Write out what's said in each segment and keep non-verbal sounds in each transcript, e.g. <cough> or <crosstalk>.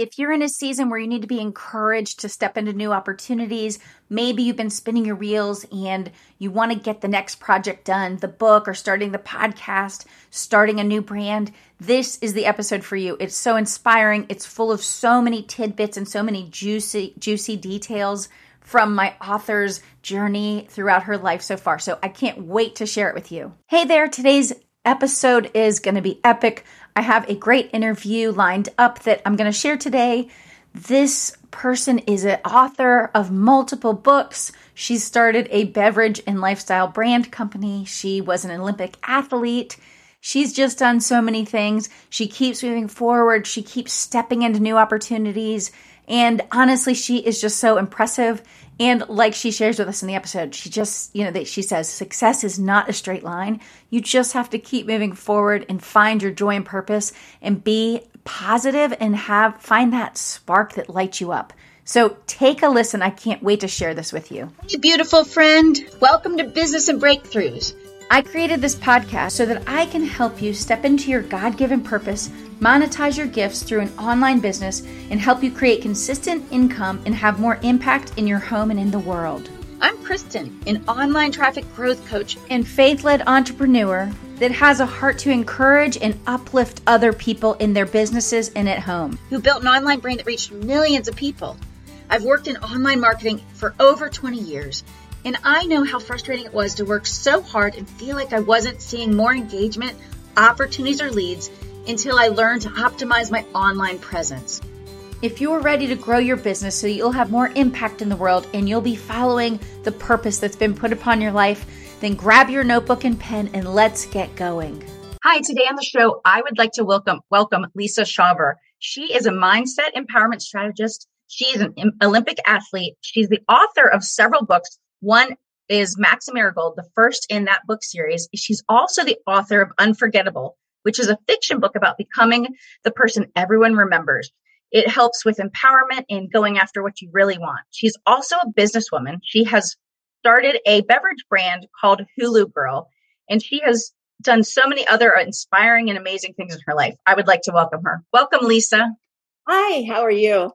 if you're in a season where you need to be encouraged to step into new opportunities, maybe you've been spinning your wheels and you want to get the next project done, the book or starting the podcast, starting a new brand, this is the episode for you. It's so inspiring. It's full of so many tidbits and so many juicy juicy details from my author's journey throughout her life so far. So I can't wait to share it with you. Hey there, today's episode is going to be epic. I have a great interview lined up that I'm going to share today. This person is an author of multiple books. She started a beverage and lifestyle brand company. She was an Olympic athlete. She's just done so many things. She keeps moving forward. She keeps stepping into new opportunities. And honestly, she is just so impressive. And like she shares with us in the episode, she just, you know, that she says success is not a straight line. You just have to keep moving forward and find your joy and purpose and be positive and have find that spark that lights you up. So take a listen. I can't wait to share this with you. Hey, beautiful friend. Welcome to Business and Breakthroughs. I created this podcast so that I can help you step into your God given purpose, monetize your gifts through an online business, and help you create consistent income and have more impact in your home and in the world. I'm Kristen, an online traffic growth coach and faith led entrepreneur that has a heart to encourage and uplift other people in their businesses and at home. Who built an online brand that reached millions of people. I've worked in online marketing for over 20 years and I know how frustrating it was to work so hard and feel like I wasn't seeing more engagement, opportunities, or leads until I learned to optimize my online presence. If you're ready to grow your business so you'll have more impact in the world and you'll be following the purpose that's been put upon your life, then grab your notebook and pen and let's get going. Hi, today on the show, I would like to welcome welcome Lisa Shawver. She is a mindset empowerment strategist. She's an Olympic athlete. She's the author of several books, one is Max Marigold, the first in that book series. She's also the author of Unforgettable, which is a fiction book about becoming the person everyone remembers. It helps with empowerment and going after what you really want. She's also a businesswoman. She has started a beverage brand called Hula Girl, and she has done so many other inspiring and amazing things in her life. I would like to welcome her. Welcome, Lisa. Hi, how are you?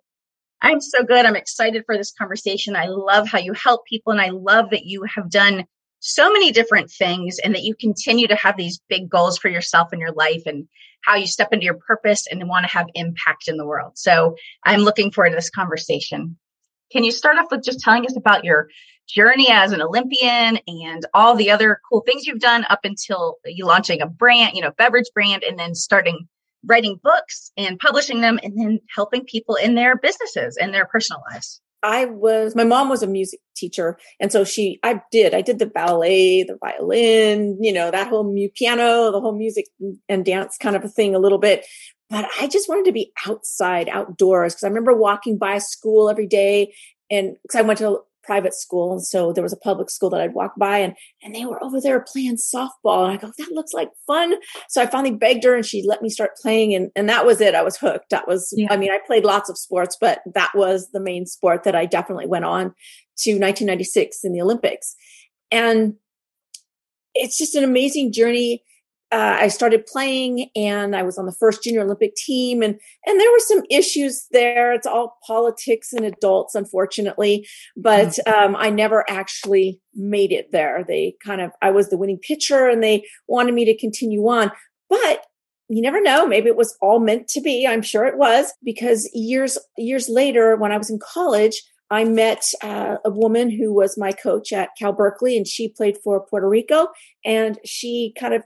I'm so good. I'm excited for this conversation. I love how you help people and I love that you have done so many different things and that you continue to have these big goals for yourself and your life and how you step into your purpose and want to have impact in the world. So I'm looking forward to this conversation. Can you start off with just telling us about your journey as an Olympian and all the other cool things you've done up until you launching a brand, you know, beverage brand and then starting writing books and publishing them and then helping people in their businesses and their personal lives? I was, my mom was a music teacher. And so she, I did, I did the ballet, the violin, you know, that whole mu- piano, the whole music and dance kind of a thing a little bit. But I just wanted to be outside, outdoors. Cause I remember walking by a school every day and cause I went to private school. And so there was a public school that I'd walk by and, and they were over there playing softball. And I go, that looks like fun. So I finally begged her and she let me start playing. And, and that was it. I was hooked. That was, yeah. I mean, I played lots of sports, but that was the main sport that I definitely went on to 1996 in the Olympics. And it's just an amazing journey uh, I started playing and I was on the first junior Olympic team and and there were some issues there. It's all politics and adults, unfortunately, but mm-hmm. um, I never actually made it there. They kind of I was the winning pitcher and they wanted me to continue on, but you never know. Maybe it was all meant to be. I'm sure it was because years years later, when I was in college. I met uh, a woman who was my coach at Cal Berkeley and she played for Puerto Rico and she kind of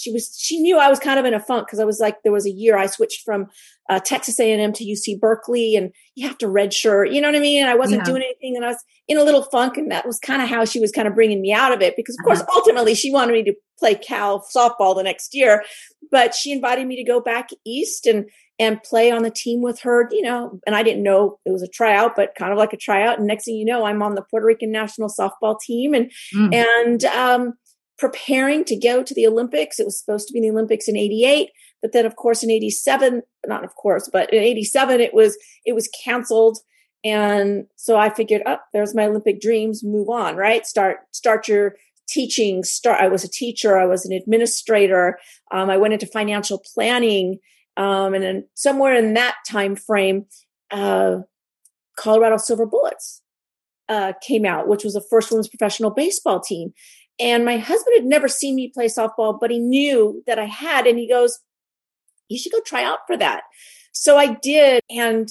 she was she knew I was kind of in a funk because I was like there was a year I switched from uh, Texas A&M to UC Berkeley and you have to redshirt you know what I mean and I wasn't yeah. doing anything and I was in a little funk and that was kind of how she was kind of bringing me out of it because of uh-huh. course ultimately she wanted me to play Cal softball the next year but she invited me to go back east and and play on the team with her you know and I didn't know it was a tryout but kind of like a tryout and next thing you know I'm on the Puerto Rican national softball team and mm. and um preparing to go to the Olympics. It was supposed to be the Olympics in 88, but then of course in 87, not of course, but in 87 it was it was canceled. And so I figured, oh, there's my Olympic dreams, move on, right? Start start your teaching. Start I was a teacher, I was an administrator. Um, I went into financial planning Um, and then somewhere in that time frame, uh, Colorado Silver Bullets uh, came out, which was the first women's professional baseball team. And my husband had never seen me play softball, but he knew that I had. And he goes, You should go try out for that. So I did. And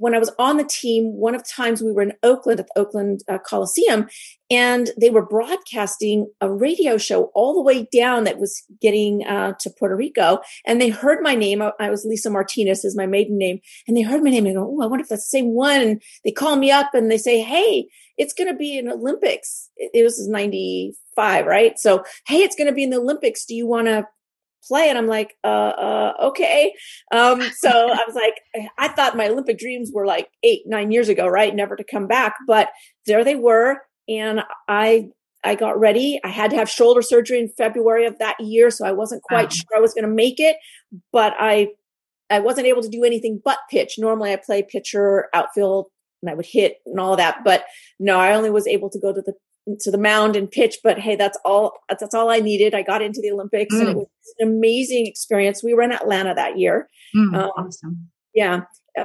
when I was on the team, one of the times we were in Oakland at the Oakland uh, Coliseum, and they were broadcasting a radio show all the way down that was getting uh, to Puerto Rico. And they heard my name. I, was Lisa Martinez, is my maiden name. And they heard my name and go, Oh, I wonder if that's the same one. And they call me up and they say, Hey, it's going to be in Olympics. It, it was 95, right? So, hey, it's going to be in the Olympics. Do you want to play and i'm like uh, uh okay um so <laughs> i was like i thought my olympic dreams were like eight nine years ago right never to come back but there they were and i i got ready i had to have shoulder surgery in february of that year so i wasn't quite wow. sure i was going to make it but i i wasn't able to do anything but pitch normally i play pitcher outfield and I would hit and all that. But no, I only was able to go to the to the mound and pitch but hey that's all that's all i needed i got into the olympics mm. and it mm. was an amazing experience we were in atlanta that year mm, um, awesome yeah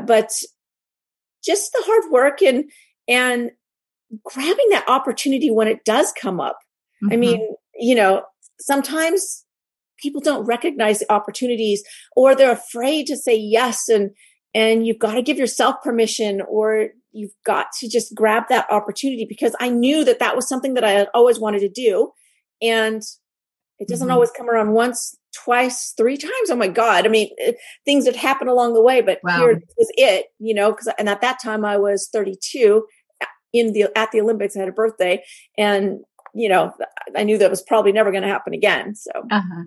but just the hard work and and grabbing that opportunity when it does come up mm-hmm. i mean you know sometimes people don't recognize the opportunities or they're afraid to say yes and and you've got to give yourself permission or you've got to just grab that opportunity because I knew that that was something that I had always wanted to do. And it doesn't mm-hmm. always come around once, twice, three times. Oh my God. I mean, it, things that happen along the way, but wow. here was it, you know, cause, and at that time I was 32 in the, at the Olympics, I had a birthday and, you know, I knew that was probably never going to happen again. So uh-huh.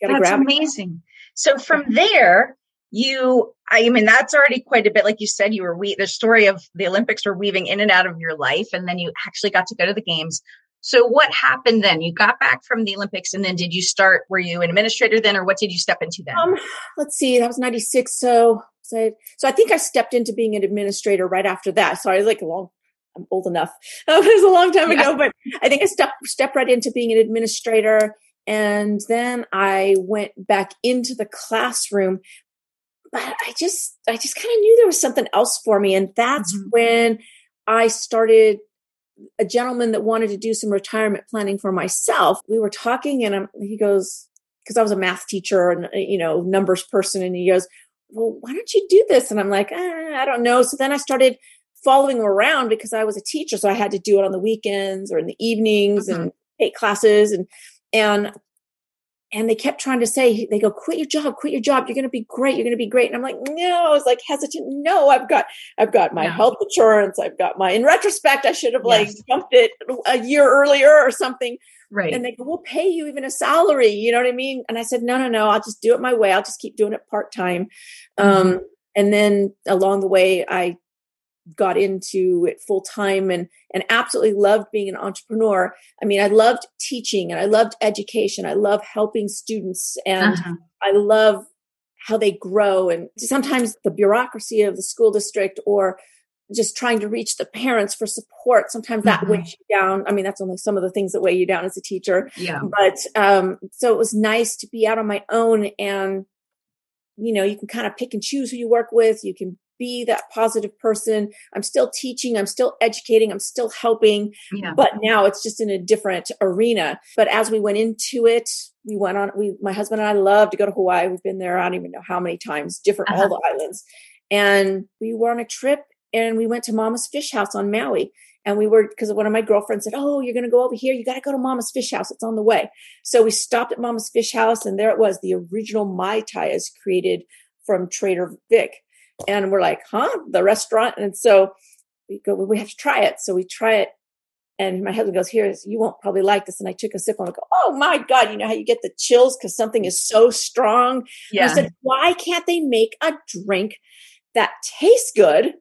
that's amazing. It. So from there, you i mean that's already quite a bit like you said you were we the story of the olympics were weaving in and out of your life and then you actually got to go to the games. So what happened then? You got back from the olympics and then did you start were you an administrator then or what did you step into then? Um, let's see that was 96 so so I, so I think i stepped into being an administrator right after that. So i was like a long i'm old enough. <laughs> Um, it was a long time yeah. ago but i think i stepped stepped right into being an administrator and then I went back into the classroom, but I just, I just kind of knew there was something else for me. And that's mm-hmm. when I started a gentleman that wanted to do some retirement planning for myself. We were talking and I'm, he goes, because I was a math teacher and, uh, you know, numbers person. And he goes, well, why don't you do this? And I'm like, eh, I don't know. So then I started following him around because I was a teacher. So I had to do it on the weekends or in the evenings mm-hmm. and take classes. And, and and they kept trying to say they go quit your job quit your job. You're going to be great. You're going to be great. And i'm like no. I was like hesitant. No i've got i've got my health insurance. I've got my in retrospect i should have like yes. jumped it a year earlier or something. Right. And they go we'll pay you even a salary. You know what i mean? And i said no no no. I'll just do it my way. I'll just keep doing it part-time. Mm-hmm. um, and then along the way i got into it full time and and absolutely loved being an entrepreneur. I mean, I loved teaching and I loved education. I love helping students and uh-huh. I love how they grow and sometimes the bureaucracy of the school district or just trying to reach the parents for support sometimes that mm-hmm. weighs you down i mean that's only some of the things that weigh you down as a teacher yeah but um so it was nice to be out on my own and you know you can kind of pick and choose who you work with you can be that positive person. I'm still teaching, I'm still educating, I'm still helping, yeah. but now it's just in a different arena. But as we went into it, we went on, we, my husband and I love to go to Hawaii. We've been there, I don't even know how many times, different, uh-huh. all the islands. And we were on a trip and we went to Mama's Fish House on Maui. And we were, because one of my girlfriends said, Oh, you're going to go over here. You got to go to Mama's Fish House. It's on the way. So we stopped at Mama's Fish House and there it was. The original Mai Tai is created from Trader Vic and we're like, huh, the restaurant. And so we go, well, we have to try it. So we try it. And my husband goes, here, you won't probably like this. And I took a sip and I go, oh my God, you know how you get the chills because something is so strong? Yeah. I said, why can't they make a drink that tastes good?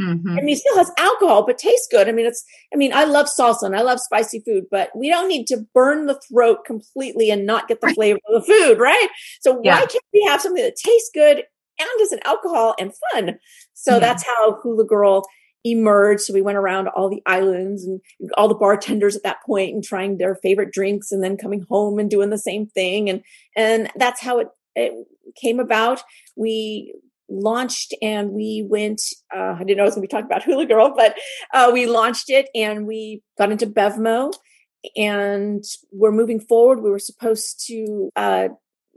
Mm-hmm. I mean, it still has alcohol, but tastes good. I mean, it's, I mean, I love salsa and I love spicy food, but we don't need to burn the throat completely and not get the flavor of the food, right? So yeah. why can't we have something that tastes good and as an alcohol and fun. So mm-hmm. that's how Hula Girl emerged. So we went around all the islands and all the bartenders at that point and trying their favorite drinks and then coming home and doing the same thing. And, and that's how it it came about. We launched and we went uh, i didn't know i was going to be talking about hula girl but uh, we launched it and we got into bevmo and we're moving forward we were supposed to uh,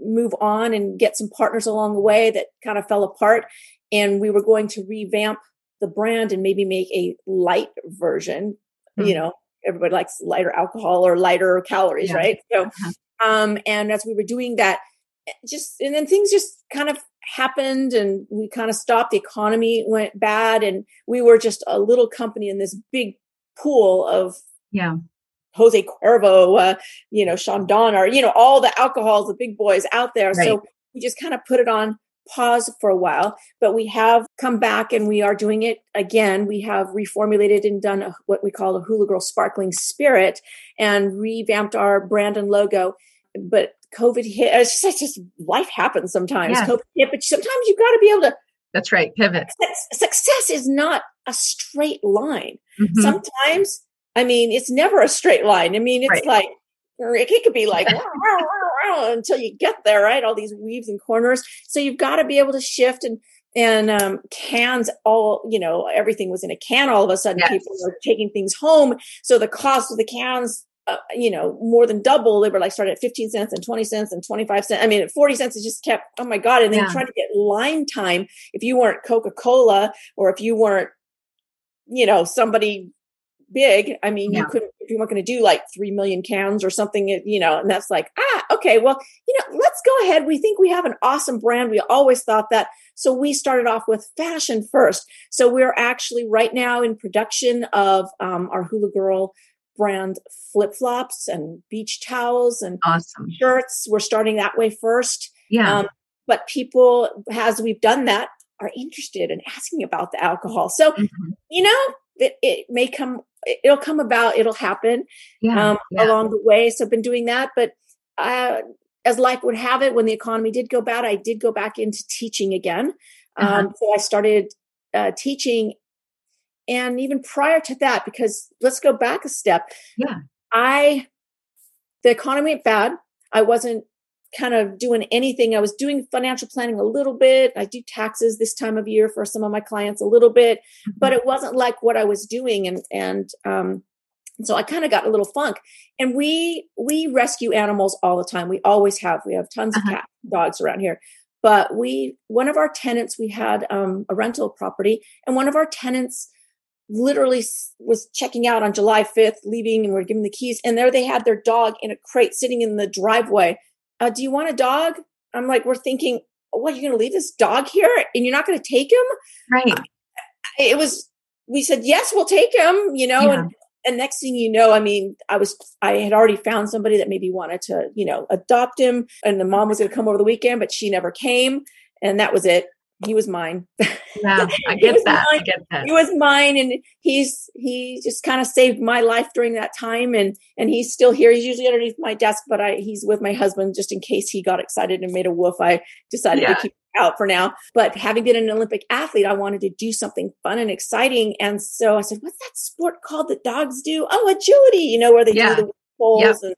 move on and get some partners along the way that kind of fell apart and we were going to revamp the brand and maybe make a light version mm-hmm. you know everybody likes lighter alcohol or lighter calories yeah. right so uh-huh. um and as we were doing that eh, just and then things just kind of happened and we kind of stopped the economy went bad and we were just a little company in this big pool of yeah Jose Cuervo, uh, you know, Sean Donner, you know, all the alcohols, the big boys out there. Right. So we just kind of put it on pause for a while, but we have come back and we are doing it again. We have reformulated and done a, what we call a Hula Girl Sparkling Spirit and revamped our brand and logo. But COVID hit. It's just, it's just life happens sometimes. Yeah. COVID hit, but sometimes you've got to be able to. That's right. Pivot. Success is not a straight line. Mm-hmm. Sometimes, I mean, it's never a straight line. I mean, it's right. like it could be like <laughs> until you get there, right? All these weaves and corners. So you've got to be able to shift and and um, cans all you know everything was in a can all of a sudden yes. people were taking things home so the cost of the cans uh, you know, more than double. They were like started at 15 cents and 20 cents and 25 cents. I mean, at 40 cents, it just kept, oh my God. And then yeah. trying to get line time. If you weren't Coca-Cola or if you weren't, you know, somebody big, I mean, yeah. you couldn't, if you weren't going to do like 3 million cans or something, you know, and that's like, ah, okay, well, you know, let's go ahead. We think we have an awesome brand. We always thought that. So we started off with fashion first. So we're actually right now in production of um, our Hula Girl brand flip flops and beach towels and awesome shirts. We're starting that way first. Yeah. Um, but people, as we've done that, are interested in asking about the alcohol. So, mm-hmm. you know, it, it, may come, it'll come about, it'll happen yeah, um, yeah. along the way. So, I've been doing that. But uh, as life would have it, when the economy did go bad, I did go back into teaching again. Uh-huh. Um, so, I started uh, teaching and even prior to that because let's go back a step yeah i the economy went bad i wasn't kind of doing anything i was doing financial planning a little bit i do taxes this time of year for some of my clients a little bit mm-hmm. but it wasn't like what i was doing and and um so i kind of got a little funk and we we rescue animals all the time we always have we have tons uh-huh. of cats dogs around here but we one of our tenants we had um, a rental property and one of our tenants literally was checking out on July 5th, leaving and we're giving the keys. And there they had their dog in a crate sitting in the driveway. Uh, do you want a dog? I'm like, we're thinking, what, you're going to leave this dog here and you're not going to take him? Right. It was, we said, yes, we'll take him, you know, yeah. and, and next thing you know, I mean, I was, I had already found somebody that maybe wanted to, you know, adopt him and the mom was going to come over the weekend, but she never came. And that was it he was mine. Yeah, <laughs> I get that. I get that. He was mine, and he's he just kind of saved my life during that time, and and he's still here. He's usually underneath my desk, but I he's with my husband just in case he got excited and made a woof. I decided yeah. to keep out for now. But having been an Olympic athlete, I wanted to do something fun and exciting, and so I said, "What's that sport called that dogs do? Oh, agility. You know where they yeah. do the poles yep. and."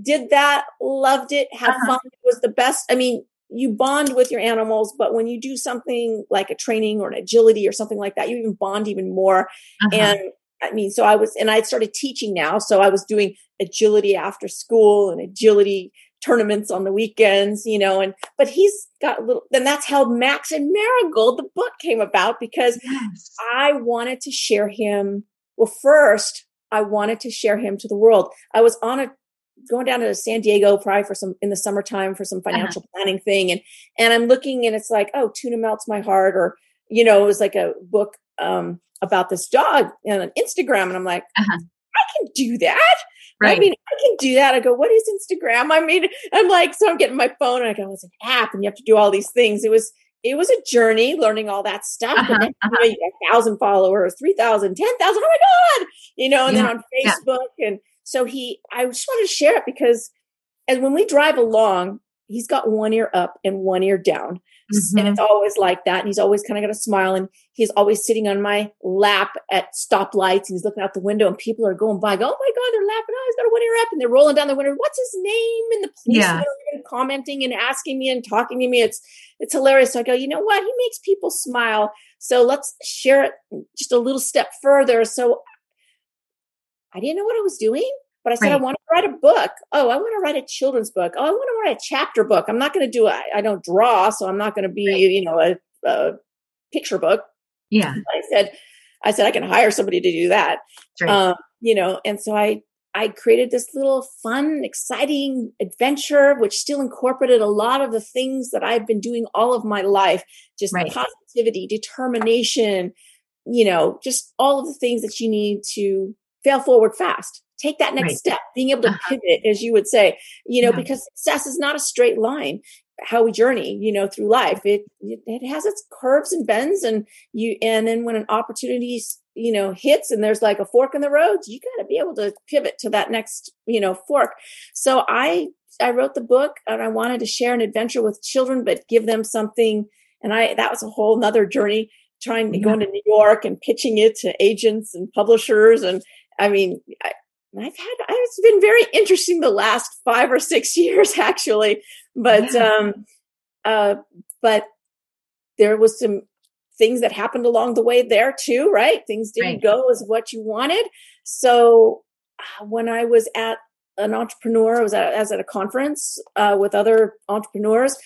Did that, loved it, had uh-huh. fun. It was the best. I mean, you bond with your animals, but when you do something like a training or an agility or something like that, you even bond even more. Uh-huh. And I mean, so I was, and I started teaching now. So I was doing agility after school and agility tournaments on the weekends, you know, and, but he's got a little, then that's how Max and Marigold, the book came about because yes. I wanted to share him. Well, first, I wanted to share him to the world. I was on a going down to San Diego probably for some in the summertime for some uh-huh. financial uh-huh. planning thing and and I'm looking and it's like oh tuna melts my heart or you know it was like a book um about this dog on Instagram and I'm like uh-huh. I can do that right. I mean I can do that I go what is Instagram I mean I'm like so I'm getting my phone and I go it's an app and you have to do all these things it was it was a journey learning all that stuff. Uh-huh, then, uh-huh. you know, you got thousand followers, 3,000, 10,000. Oh my God. You know, and yeah, then on Facebook yeah. and so he, I just wanted to share it because as when we drive along, he's got one ear up and one ear down. Mm-hmm. And it's always like that. And he's always kind of got a smile. And he's always sitting on my lap at stoplights. And he's looking out the window and people are going by, go, oh my God, they're laughing. Oh, he's got a one ear up. And they're rolling down the window. What's his name? And the police yeah. are commenting and asking me and talking to me. It's, it's hilarious. So I go, you know what? He makes people smile. So let's share it just a little step further. So I didn't know what I was doing. But I said, right. I want to write a book. Oh, I want to write a children's book. Oh, I want to write a chapter book. I'm not going to do it. I don't draw, so I'm not going to be, right. you know, a, a, picture book. Yeah. <laughs> I said, I said, I can hire somebody to do that. Right. Um, you know, and so I, I created this little fun, exciting adventure, which still incorporated a lot of the things that I've been doing all of my life, just positivity, determination, you know, just all of the things that you need to fail forward fast take that next right. step being able to uh-huh. pivot as you would say you know yeah. because success is not a straight line how we journey you know through life it it has its curves and bends and you and then when an opportunity you know hits and there's like a fork in the road you got to be able to pivot to that next you know fork so i i wrote the book and i wanted to share an adventure with children but give them something and i that was a whole nother journey trying to yeah. go into new york and pitching it to agents and publishers and i mean I, I've had it's been very interesting the last five or six <laughs> years actually, but yeah. um, uh, but there was some things that happened along the way there too, right? Things didn't right. go as what you wanted. So uh, when I was at an entrepreneur, I was at, I was at a conference uh, with other entrepreneurs.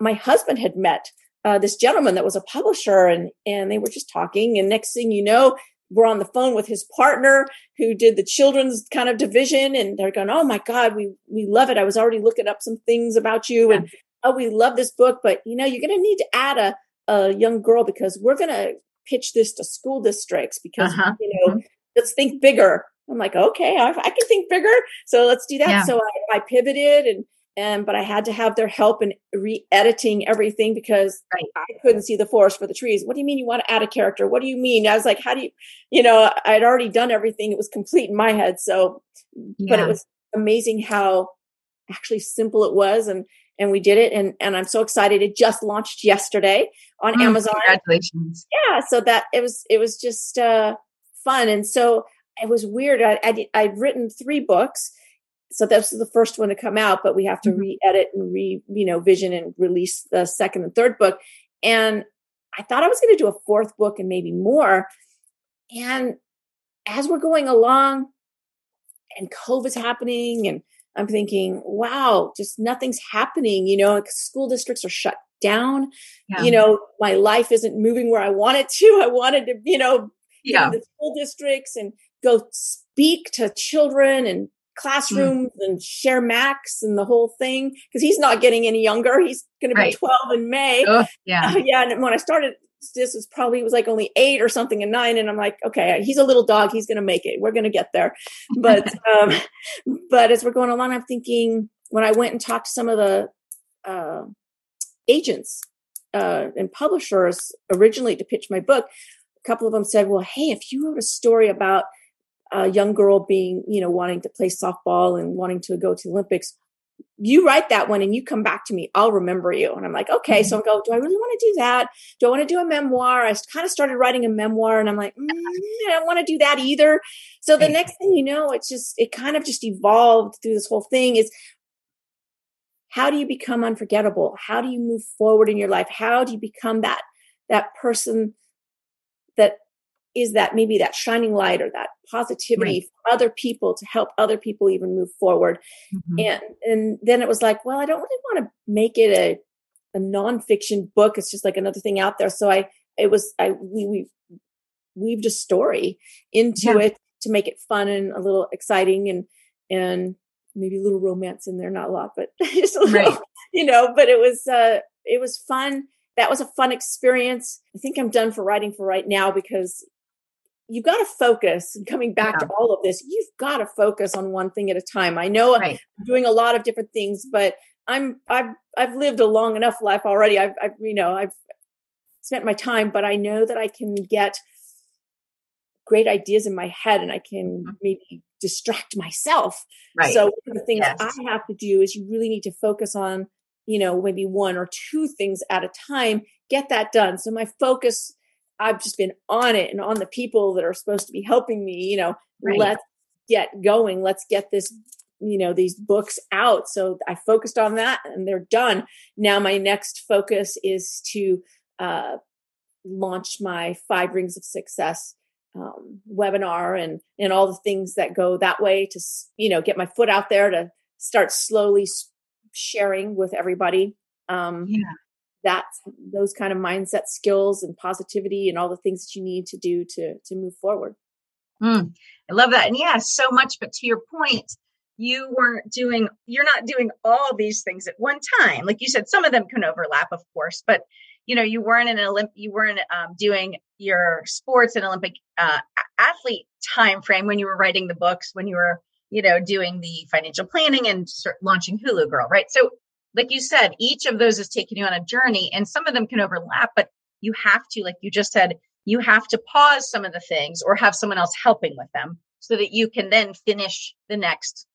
My husband had met uh, this gentleman that was a publisher, and and they were just talking. And next thing you know, we're on the phone with his partner who did the children's kind of division and they're going oh my god we we love it i was already looking up some things about you and oh we love this book but you know you're going to need to add a, a young girl because we're going to pitch this to school districts because uh-huh. you know mm-hmm. let's think bigger i'm like okay I, I, can think bigger so let's do that yeah. so I, I pivoted and and but I had to have their help in re-editing everything because right. I couldn't see the forest for the trees. What do you mean you want to add a character? What do you mean? I was like, how do you, you know, I'd already done everything. It was complete in my head. So, yeah. but it was amazing how actually simple it was, and and we did it, and and I'm so excited. It just launched yesterday on mm, Amazon. Congratulations! Yeah, so that it was it was just uh, fun, and so it was weird. I, I I'd written three books so this is the first one to come out, but we have to mm-hmm. re-edit and re, you know, vision and release the second and third book. And I thought I was going to do a fourth book and maybe more. And as we're going along and COVID's happening and I'm thinking, wow, just nothing's happening. You know, school districts are shut down. Yeah. You know, my life isn't moving where I want it to. <laughs> I wanted to, you know, yeah. the school districts and go speak to children and. Classrooms mm. and share Max and the whole thing because he's not getting any younger. He's going to be right. 12 in May. Oh, yeah. Uh, yeah. And when I started, this was probably, was like only eight or something and nine. And I'm like, okay, he's a little dog. He's going to make it. We're going to get there. But, <laughs> um, but as we're going along, I'm thinking when I went and talked to some of the, uh, agents, uh, and publishers originally to pitch my book, a couple of them said, well, hey, if you wrote a story about a young girl being, you know, wanting to play softball and wanting to go to the Olympics. You write that one and you come back to me, I'll remember you. And I'm like, okay. Mm-hmm. So I go, do I really want to do that? Do I want to do a memoir? I kind of started writing a memoir and I'm like, mm, I don't want to do that either. So the next thing you know, it's just, it kind of just evolved through this whole thing is how do you become unforgettable? How do you move forward in your life? How do you become that, that person that is that maybe that shining light or that positivity right. for other people to help other people even move forward. Mm-hmm. And and then it was like, well, I don't really want to make it a a nonfiction book. It's just like another thing out there. So I it was I we we weaved a story into yeah. it to make it fun and a little exciting and and maybe a little romance in there, not a lot, but <laughs> just a little, right. you know, but it was uh it was fun. That was a fun experience. I think I'm done for writing for right now because you got to focus and coming back yeah. to all of this you've got to focus on one thing at a time i know right. i'm doing a lot of different things but i'm i've i've lived a long enough life already i've, I've you know i've spent my time but i know that i can get great ideas in my head and i can mm-hmm. maybe distract myself right. so one of the things yes. i have to do is you really need to focus on you know, maybe one or two things at a time, get that done. So my focus, I've just been on it and on the people that are supposed to be helping me, you know, right. let's get going. Let's get this, you know, these books out. So I focused on that and they're done. Now my next focus is to uh, launch my five rings of success um, webinar and and all the things that go that way to you know get my foot out there to start slowly sharing with everybody um yeah that's those kind of mindset skills and positivity and all the things that you need to do to to move forward. Mm, i love that. And yeah so much but to your point you weren't doing you're not doing all these things at one time. Like you said some of them can overlap of course but you know you weren't in an olymp you weren't um, doing your sports and olympic uh, athlete time frame when you were writing the books when you were you know doing the financial planning and launching hula girl right? So like you said each of those is taking you on a journey and some of them can overlap but you have to like you just said you have to pause some of the things or have someone else helping with them so that you can then finish the next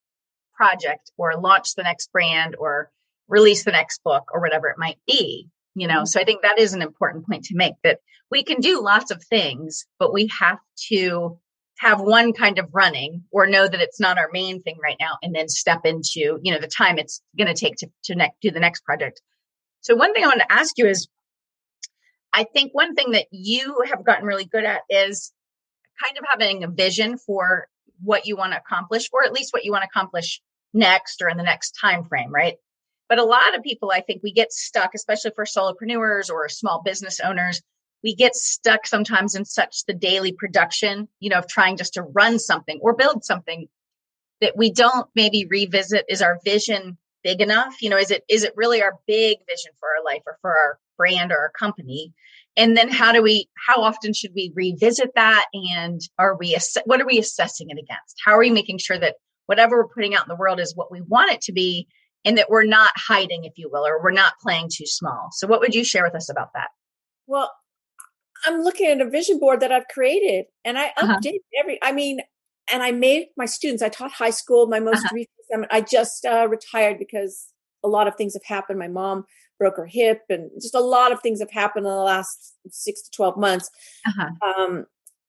project or launch the next brand or release the next book or whatever it might be you know mm-hmm. so i think that is an important point to make that we can do lots of things but we have to have one kind of running or know that it's not our main thing right now and then step into you know the time it's going to take to to ne- do the next project so one thing i want to ask you is i think one thing that you have gotten really good at is kind of having a vision for what you want to accomplish or at least what you want to accomplish next or in the next time frame right but a lot of people, I think we get stuck, especially for solopreneurs or small business owners. We get stuck sometimes in such the daily production, you know, of trying just to run something or build something that we don't maybe revisit. Is our vision big enough? You know, is it, is it really our big vision for our life or for our brand or our company? And then how do we, how often should we revisit that? And are we, what are we assessing it against? How are we making sure that whatever we're putting out in the world is what we want it to be and that we're not hiding, if you will, or we're not playing too small. So, what would you share with us about that? Well, I'm looking at a vision board that I've created and I uh-huh. update every, I mean, and I made my students, I taught high school, my most uh-huh. recent, I just uh, retired because a lot of things have happened. My mom broke her hip and just a lot of things have happened in the last six to 12 months, uh-huh. um,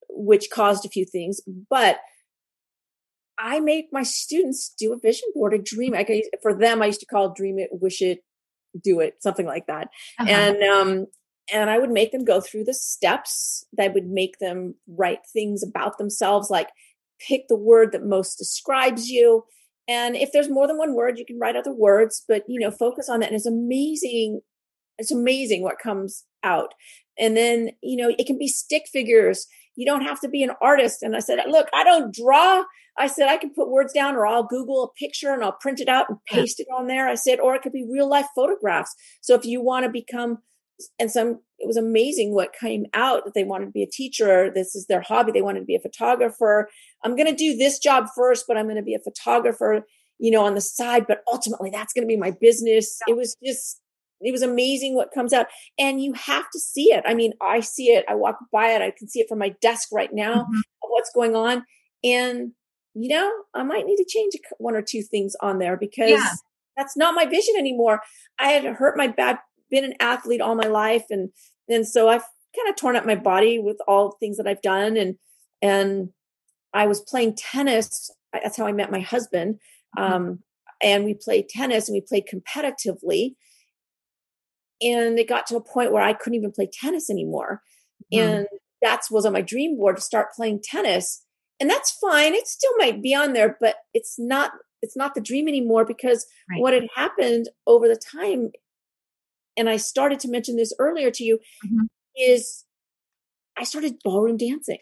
which caused a few things. But I made my students do a vision board, a dream. I for them, I used to call dream it, wish it, do it, something like that. Uh-huh. And um, and I would make them go through the steps that would make them write things about themselves, like pick the word that most describes you. And if there's more than one word, you can write other words, but you know, focus on that. And it's amazing. It's amazing what comes out. And then, you know, it can be stick figures you don't have to be an artist. And I said, look, I don't draw. I said, I can put words down or I'll Google a picture and I'll print it out and paste it on there. I said, or it could be real life photographs. So if you want to become, and some, it was amazing what came out that they wanted to be a teacher. This is their hobby. They wanted to be a photographer. I'm going to do this job first, but I'm going to be a photographer, you know, on the side. But ultimately, that's going to be my business. It was just it was amazing what comes out. And you have to see it. I mean, I see it. I walk by it. I can see it from my desk right now mm-hmm. what's going on. And, you know, I might need to change one or two things on there because yeah. that's not my vision anymore. I had hurt my back, been an athlete all my life. And, and so I've kind of torn up my body with all the things that I've done. And, and I was playing tennis. That's how I met my husband. Mm-hmm. Um, and we played tennis and we played competitively and it got to a point where I couldn't even play tennis anymore. Mm. And that was on my dream board to start playing tennis. And that's fine. It still might be on there, but it's not it's not the dream anymore because right. what had happened over the time and I started to mention this earlier to you mm-hmm. is I started ballroom dancing.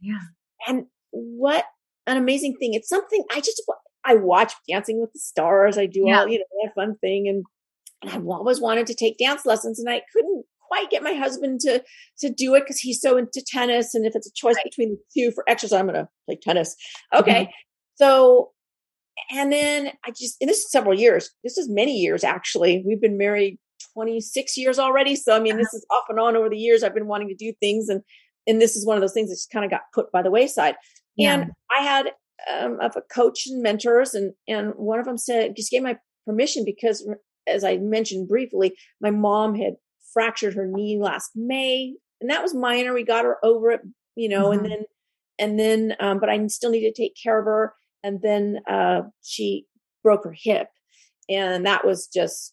Yeah. And what an amazing thing. It's something I just I watch Dancing with the Stars. I do yeah. all, you know, that fun thing and and I've always wanted to take dance lessons and I couldn't quite get my husband to to do it because he's so into tennis. And if it's a choice right. between the two for exercise, I'm gonna play tennis. Okay. Mm-hmm. So and then I just and this is several years. This is many years actually. We've been married 26 years already. So I mean, this uh-huh. is off and on over the years. I've been wanting to do things and and this is one of those things that just kind of got put by the wayside. Yeah. And I had um, of a coach and mentors, and and one of them said just gave my permission because as I mentioned briefly, my mom had fractured her knee last May, and that was minor. We got her over it, you know, mm-hmm. and then and then um, but I still need to take care of her. And then uh, she broke her hip, and that was just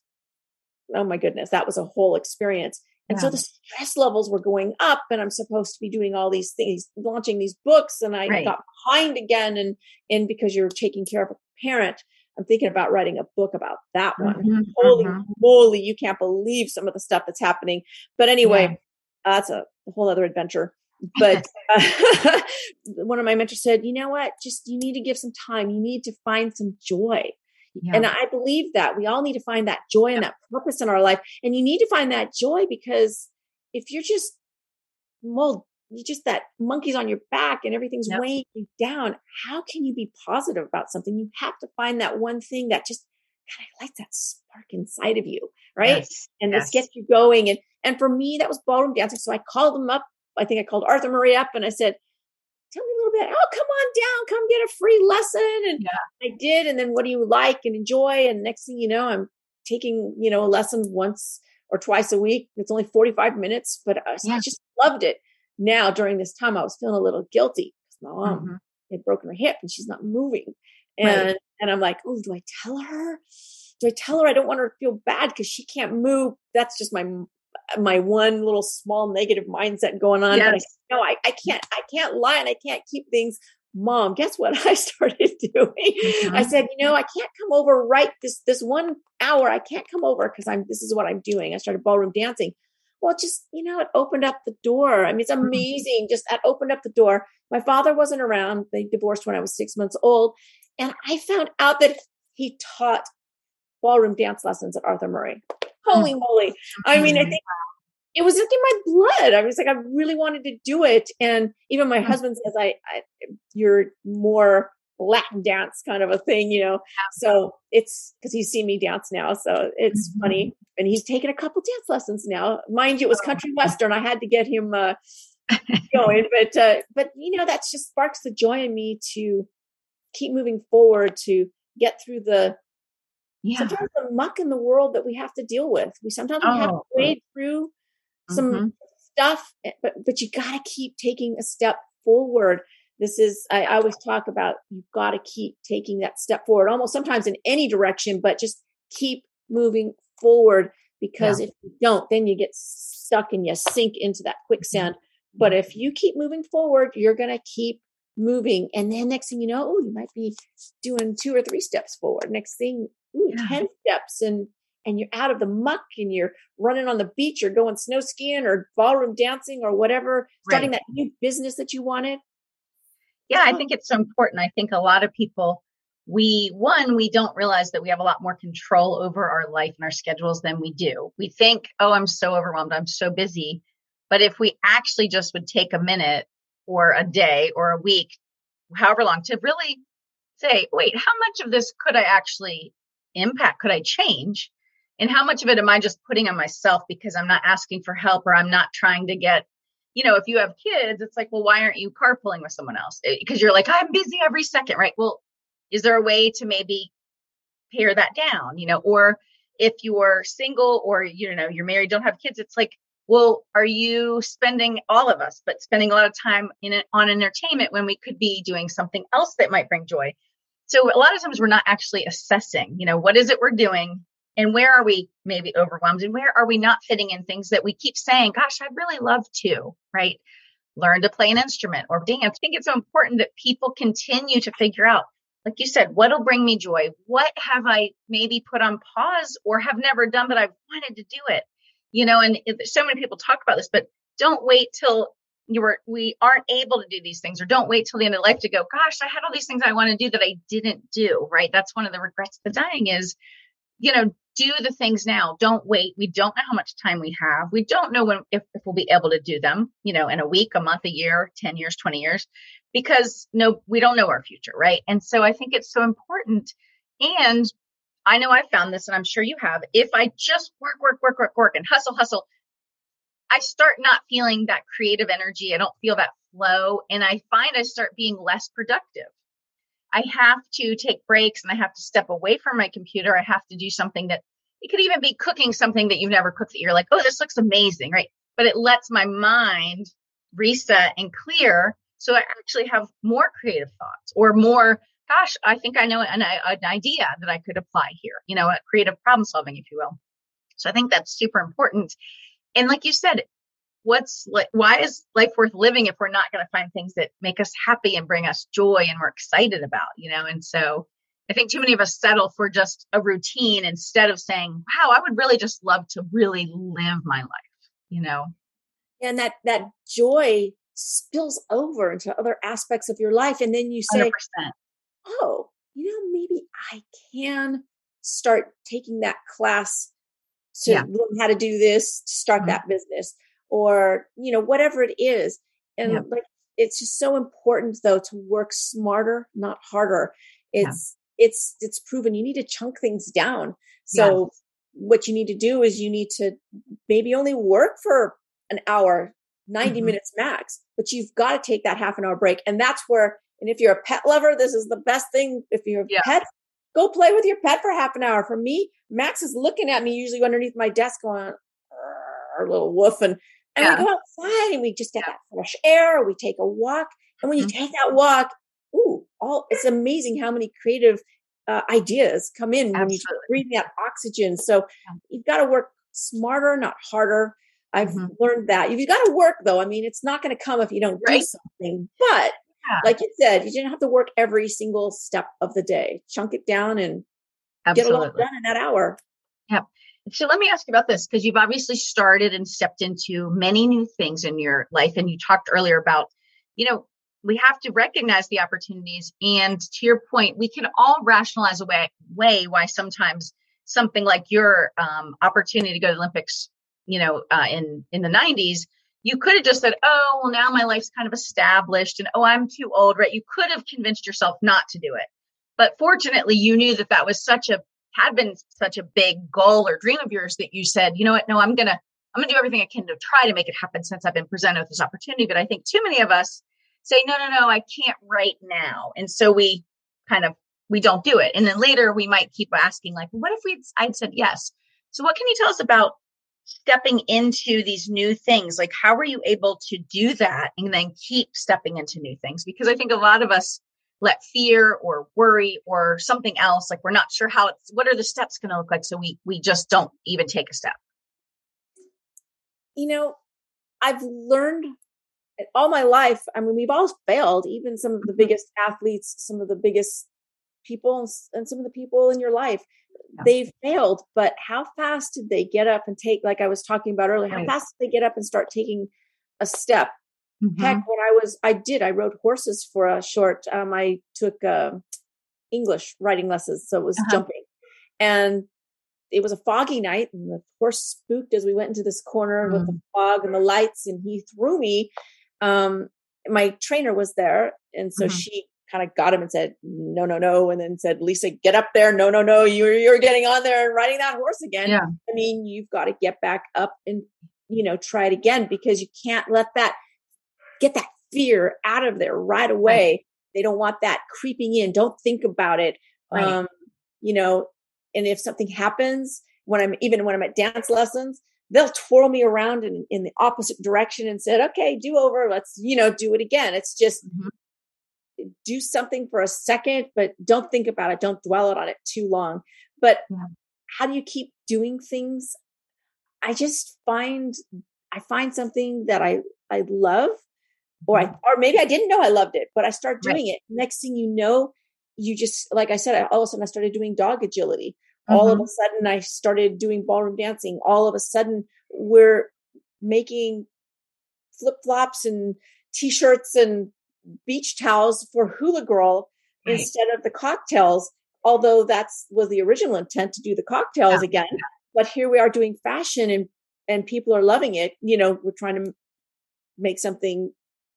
oh my goodness, that was a whole experience. And yeah. so the stress levels were going up, and I'm supposed to be doing all these things, launching these books, and I right. got behind again. And and because you're taking care of a parent, I'm thinking about writing a book about that one. Mm-hmm, Holy mm-hmm. moly, you can't believe some of the stuff that's happening. But anyway, yeah. that's a, a, whole other adventure. But uh, <laughs> <laughs> one of my mentors said, you know what? Just you need to give some time. You need to find some joy. Yeah. And I believe that we all need to find that joy and that purpose in our life. And you need to find that joy because if you're just, mold, you just that monkey's on your back and everything's yep. weighing you down, how can you be positive about something? You have to find that one thing that just kind of lights that spark inside of you, right? Yes. And yes. this gets you going. And and for me, that was ballroom dancing. So I called them up. I think I called Arthur Murray up and I said, tell me a little bit. Oh, come on down, come get a free lesson. And yeah. I did. And then what do you like and enjoy? And next thing you know, I'm taking, you know, a lesson once or twice a week. It's only 45 minutes, but I, yeah. I just loved it. Now during this time, I was feeling a little guilty because my mom mm-hmm. had broken her hip and she's not moving. And right. and I'm like, oh, do I tell her? Do I tell her I don't want her to feel bad because she can't move? That's just my my one little small negative mindset going on. Yes. But I, no, I, I can't, I can't lie and I can't keep things. Mom, guess what <laughs> I started <laughs> doing? Mm-hmm. I said, you know, I can't come over right this this one hour. I can't come over because I'm this is what I'm doing. I started ballroom dancing. Well, just you know, it opened up the door. I mean, it's mm-hmm. amazing. Just that opened up the door. My father wasn't around. They divorced when I was six months old, and I found out that he taught ballroom dance lessons at Arthur Murray. Holy moly. I mean, I mm-hmm. think it was like in my blood. I was like, I really wanted to do it. And even my mm. husband says, I, I you're more Latin dance kind of a thing, you know? So it's because he's seen me dance now. So it's mm-hmm. funny. And he's taken a couple dance lessons now. Mind you, it was oh. country Western. I had to get him, uh, <laughs> going, but, uh, but you know, that just sparks the joy in me to keep moving forward, to get through the, yeah. sometimes the muck in the world that we have to deal with. We sometimes we have to oh. wade through some mm-hmm. stuff, eh, but but you got to keep taking a step forward. This is I, I always talk about you've got to keep taking that step forward, almost sometimes in any direction, but just keep moving forward because yeah. if you don't, then you get stuck and you sink into that quicksand. Mm-hmm. But if you keep moving forward, you're going to keep moving. And then next thing you know, oh, you might be doing two or three steps forward. Next thing, ooh, yeah. 10 steps. And and you're out of the muck and you're running on the beach or going snow skiing or ballroom dancing or whatever, starting that new business that you wanted. Yeah, I think oh. it's so important. I think a lot of people, we, one, we don't realize that we have a lot more control over our life and our schedules than we do. We think, oh, I'm so overwhelmed, I'm so busy. But if we actually just would take a minute or a day or a week, however long, to really say, wait, how much of this could I actually impact? Could I change? and how much of it am i just putting on myself because i'm not asking for help or i'm not trying to get you know if you have kids it's like well why aren't you carpooling with someone else because eh, you're like i'm busy every second right well is there a way to maybe pare that down you know or if you're single or you know you're married don't have kids it's like well are you spending all of us but spending a lot of time in it on entertainment when we could be doing something else that might bring joy so a lot of times we're not actually assessing you know what is it we're doing and where are we maybe overwhelmed and where are we not fitting in things that we keep saying gosh i'd really love to right? Learn to play an instrument or dance. I think it's so important that people continue to figure out like you said what'll bring me joy? What have i maybe put on pause or have never done but i've wanted to do it? You know and so many people talk about this but don't wait till you were we aren't able to do these things or don't wait till the end of life to go gosh i had all these things i want to do that i didn't do right that's one of the regrets of the dying is you know do the things now. Don't wait. We don't know how much time we have. We don't know when if, if we'll be able to do them, you know, in a week, a month, a year, 10 years, 20 years, because no, we don't know our future, right? And so I think it's so important. And I know I found this, and I'm sure you have. If I just work, work, work, work, work, and hustle, hustle, I start not feeling that creative energy. I don't feel that flow. And I find I start being less productive. I have to take breaks and I have to step away from my computer. I have to do something that it could even be cooking something that you've never cooked that you're like, oh, this looks amazing, right? But it lets my mind reset and clear. So I actually have more creative thoughts or more, gosh, I think I know an, an idea that I could apply here, you know, a creative problem solving, if you will. So I think that's super important. And like you said, what's like, why is life worth living if we're not going to find things that make us happy and bring us joy and we're excited about, you know? And so I think too many of us settle for just a routine instead of saying, wow, I would really just love to really live my life, you know? And that, that joy spills over into other aspects of your life. And then you say, 100%. oh, you know, maybe I can start taking that class to yeah. learn how to do this, to start mm-hmm. that business or, you know, whatever it is. And yeah. like, it's just so important though to work smarter, not harder. It's, it's it's proven you need to chunk things down so what you need to do is you need to maybe only work for an hour 90 mm-hmm. minutes max but you've got to take that half an hour break and that's where and if you're a pet lover this is the best thing if you're a yeah. pet go play with your pet for half an hour for me max is looking at me usually underneath my desk going little woof and and yeah. we go outside and we just get yeah. that fresh air we take a walk and when you mm-hmm. take that walk ooh, all it's amazing how many creative uh, ideas come in Absolutely. when you breathe that oxygen. So you've got to work smarter, not harder. I've mm-hmm. learned that. You've got to work though. I mean, it's not going to come if you don't right. do something. But yeah. like you said, you didn't have to work every single step of the day. Chunk it down and Absolutely. get a lot done in that hour. Yeah. So let me ask you about this because you've obviously started and stepped into many new things in your life. And you talked earlier about, you know, we have to recognize the opportunities. And to your point, we can all rationalize a way, way why sometimes something like your um, opportunity to go to the Olympics, you know, uh, in in the '90s, you could have just said, "Oh, well, now my life's kind of established, and oh, I'm too old." Right? You could have convinced yourself not to do it, but fortunately, you knew that that was such a had been such a big goal or dream of yours that you said, "You know what? No, I'm gonna." I'm to do everything I can to try to make it happen since I've been presented with this opportunity. But I think too many of us say, no, no, no, I can't right now. And so we kind of, we don't do it. And then later we might keep asking like, what if we, I'd said yes. So what can you tell us about stepping into these new things? Like how were you able to do that and then keep stepping into new things? Because I think a lot of us let fear or worry or something else, like we're not sure how it's, what are the steps going to look like? So we, we just don't even take a step. You know, I've learned all my life, I mean, we've all failed, even some of the mm-hmm. biggest athletes, some of the biggest people, and some of the people in your life. Yeah. They've failed, but how fast did they get up and take, like I was talking about earlier, right. how fast did they get up and start taking a step? Mm-hmm. Heck, when I was, I did, I rode horses for a short, um, I took uh, English riding lessons. So it was uh-huh. jumping. And it was a foggy night and the horse spooked as we went into this corner mm. with the mm. fog and the lights and he threw me um, my trainer was there, and so mm-hmm. she kind of got him and said, "No, no, no," and then said, "Lisa, get up there! No, no, no! You're you're getting on there and riding that horse again." Yeah. I mean, you've got to get back up and you know try it again because you can't let that get that fear out of there right away. Right. They don't want that creeping in. Don't think about it. Right. Um, you know, and if something happens when I'm even when I'm at dance lessons, they'll twirl me around in, in the opposite direction and said, okay, do over. Let's, you know, do it again. It's just mm-hmm. do something for a second, but don't think about it. Don't dwell on it too long. But yeah. how do you keep doing things? I just find, I find something that I, I love or I, mm-hmm. or maybe I didn't know I loved it, but I start doing right. it. Next thing you know, you just, like I said, I, all of a sudden I started doing dog agility. Mm-hmm. All of mm-hmm. a sudden, I started doing ballroom dancing. All of a sudden, we're making flip flops and t shirts and beach towels for Hula Girl right. instead of the cocktails. Although that's was the original intent to do the cocktails yeah. again, but here we are doing fashion and and people are loving it. You know, we're trying to make something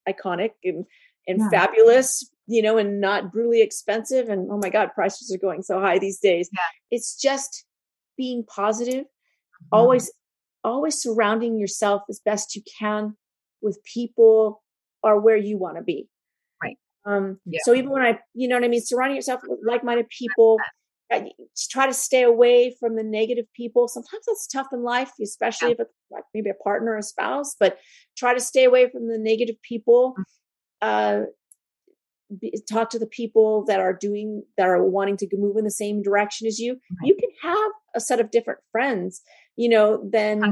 iconic and and yeah. fabulous you know, and not brutally expensive. And oh my God, prices are going so high these days. Yeah. It's just being positive, mm-hmm. always, always surrounding yourself as best you can with people or where you want to be. Right. Um, yeah. so even when I, you know what I mean, surrounding yourself with like-minded people, try to stay away from the negative people. Sometimes that's tough in life, especially yeah. if it's like maybe a partner or a spouse, but try to stay away from the negative people. Mm. Uh, be, talk to the people that are doing that are wanting to move in the same direction as you. Right. You can have a set of different friends, you know, then